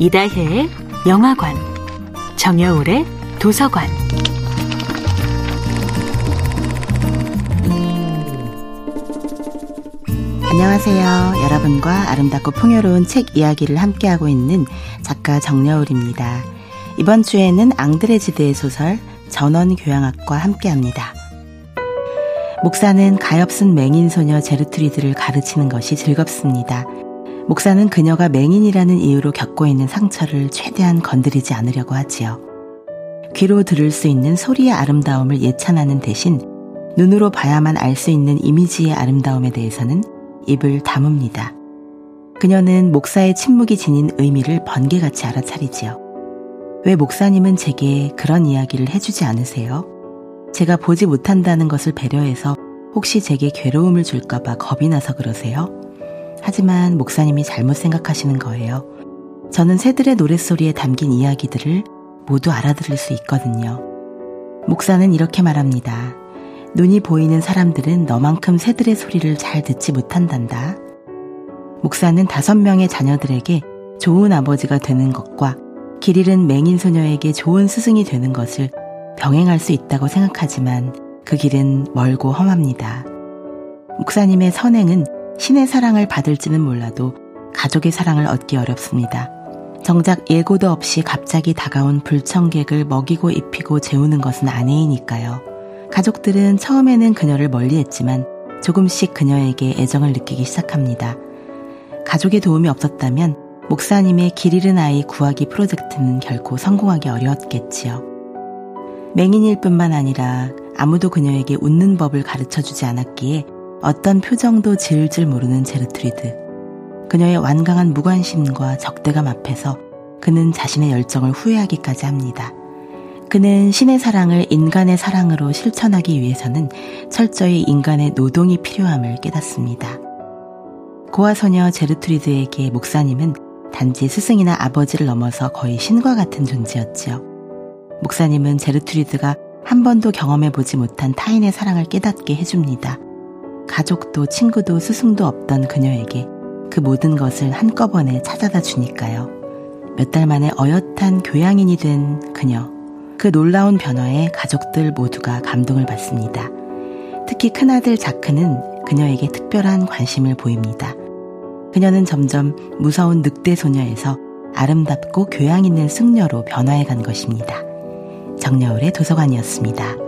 이다혜의 영화관, 정여울의 도서관. 안녕하세요. 여러분과 아름답고 풍요로운 책 이야기를 함께하고 있는 작가 정여울입니다. 이번 주에는 앙드레 지드의 소설 전원 교양학과 함께합니다. 목사는 가엾은 맹인 소녀 제르트리드를 가르치는 것이 즐겁습니다. 목사는 그녀가 맹인이라는 이유로 겪고 있는 상처를 최대한 건드리지 않으려고 하지요. 귀로 들을 수 있는 소리의 아름다움을 예찬하는 대신 눈으로 봐야만 알 수 있는 이미지의 아름다움에 대해서는 입을 다뭅니다. 그녀는 목사의 침묵이 지닌 의미를 번개같이 알아차리지요. 왜 목사님은 제게 그런 이야기를 해주지 않으세요? 제가 보지 못한다는 것을 배려해서 혹시 제게 괴로움을 줄까봐 겁이 나서 그러세요? 하지만 목사님이 잘못 생각하시는 거예요. 저는 새들의 노랫소리에 담긴 이야기들을 모두 알아들을 수 있거든요. 목사는 이렇게 말합니다. 눈이 보이는 사람들은 너만큼 새들의 소리를 잘 듣지 못한단다. 목사는 다섯 명의 자녀들에게 좋은 아버지가 되는 것과 길 잃은 맹인 소녀에게 좋은 스승이 되는 것을 병행할 수 있다고 생각하지만 그 길은 멀고 험합니다. 목사님의 선행은 신의 사랑을 받을지는 몰라도 가족의 사랑을 얻기 어렵습니다. 정작 예고도 없이 갑자기 다가온 불청객을 먹이고 입히고 재우는 것은 아내이니까요. 가족들은 처음에는 그녀를 멀리 했지만 조금씩 그녀에게 애정을 느끼기 시작합니다. 가족의 도움이 없었다면 목사님의 길 잃은 아이 구하기 프로젝트는 결코 성공하기 어려웠겠지요. 맹인일 뿐만 아니라 아무도 그녀에게 웃는 법을 가르쳐 주지 않았기에 어떤 표정도 지을 줄 모르는 제르트리드. 그녀의 완강한 무관심과 적대감 앞에서 그는 자신의 열정을 후회하기까지 합니다. 그는 신의 사랑을 인간의 사랑으로 실천하기 위해서는 철저히 인간의 노동이 필요함을 깨닫습니다. 고아 소녀 제르트리드에게 목사님은 단지 스승이나 아버지를 넘어서 거의 신과 같은 존재였지요. 목사님은 제르트리드가 한 번도 경험해 보지 못한 타인의 사랑을 깨닫게 해줍니다. 가족도 친구도 스승도 없던 그녀에게 그 모든 것을 한꺼번에 찾아다 주니까요. 몇 달 만에 어엿한 교양인이 된 그녀. 그 놀라운 변화에 가족들 모두가 감동을 받습니다. 특히 큰아들 자크는 그녀에게 특별한 관심을 보입니다. 그녀는 점점 무서운 늑대 소녀에서 아름답고 교양 있는 승려로 변화해 간 것입니다. 정여울의 도서관이었습니다.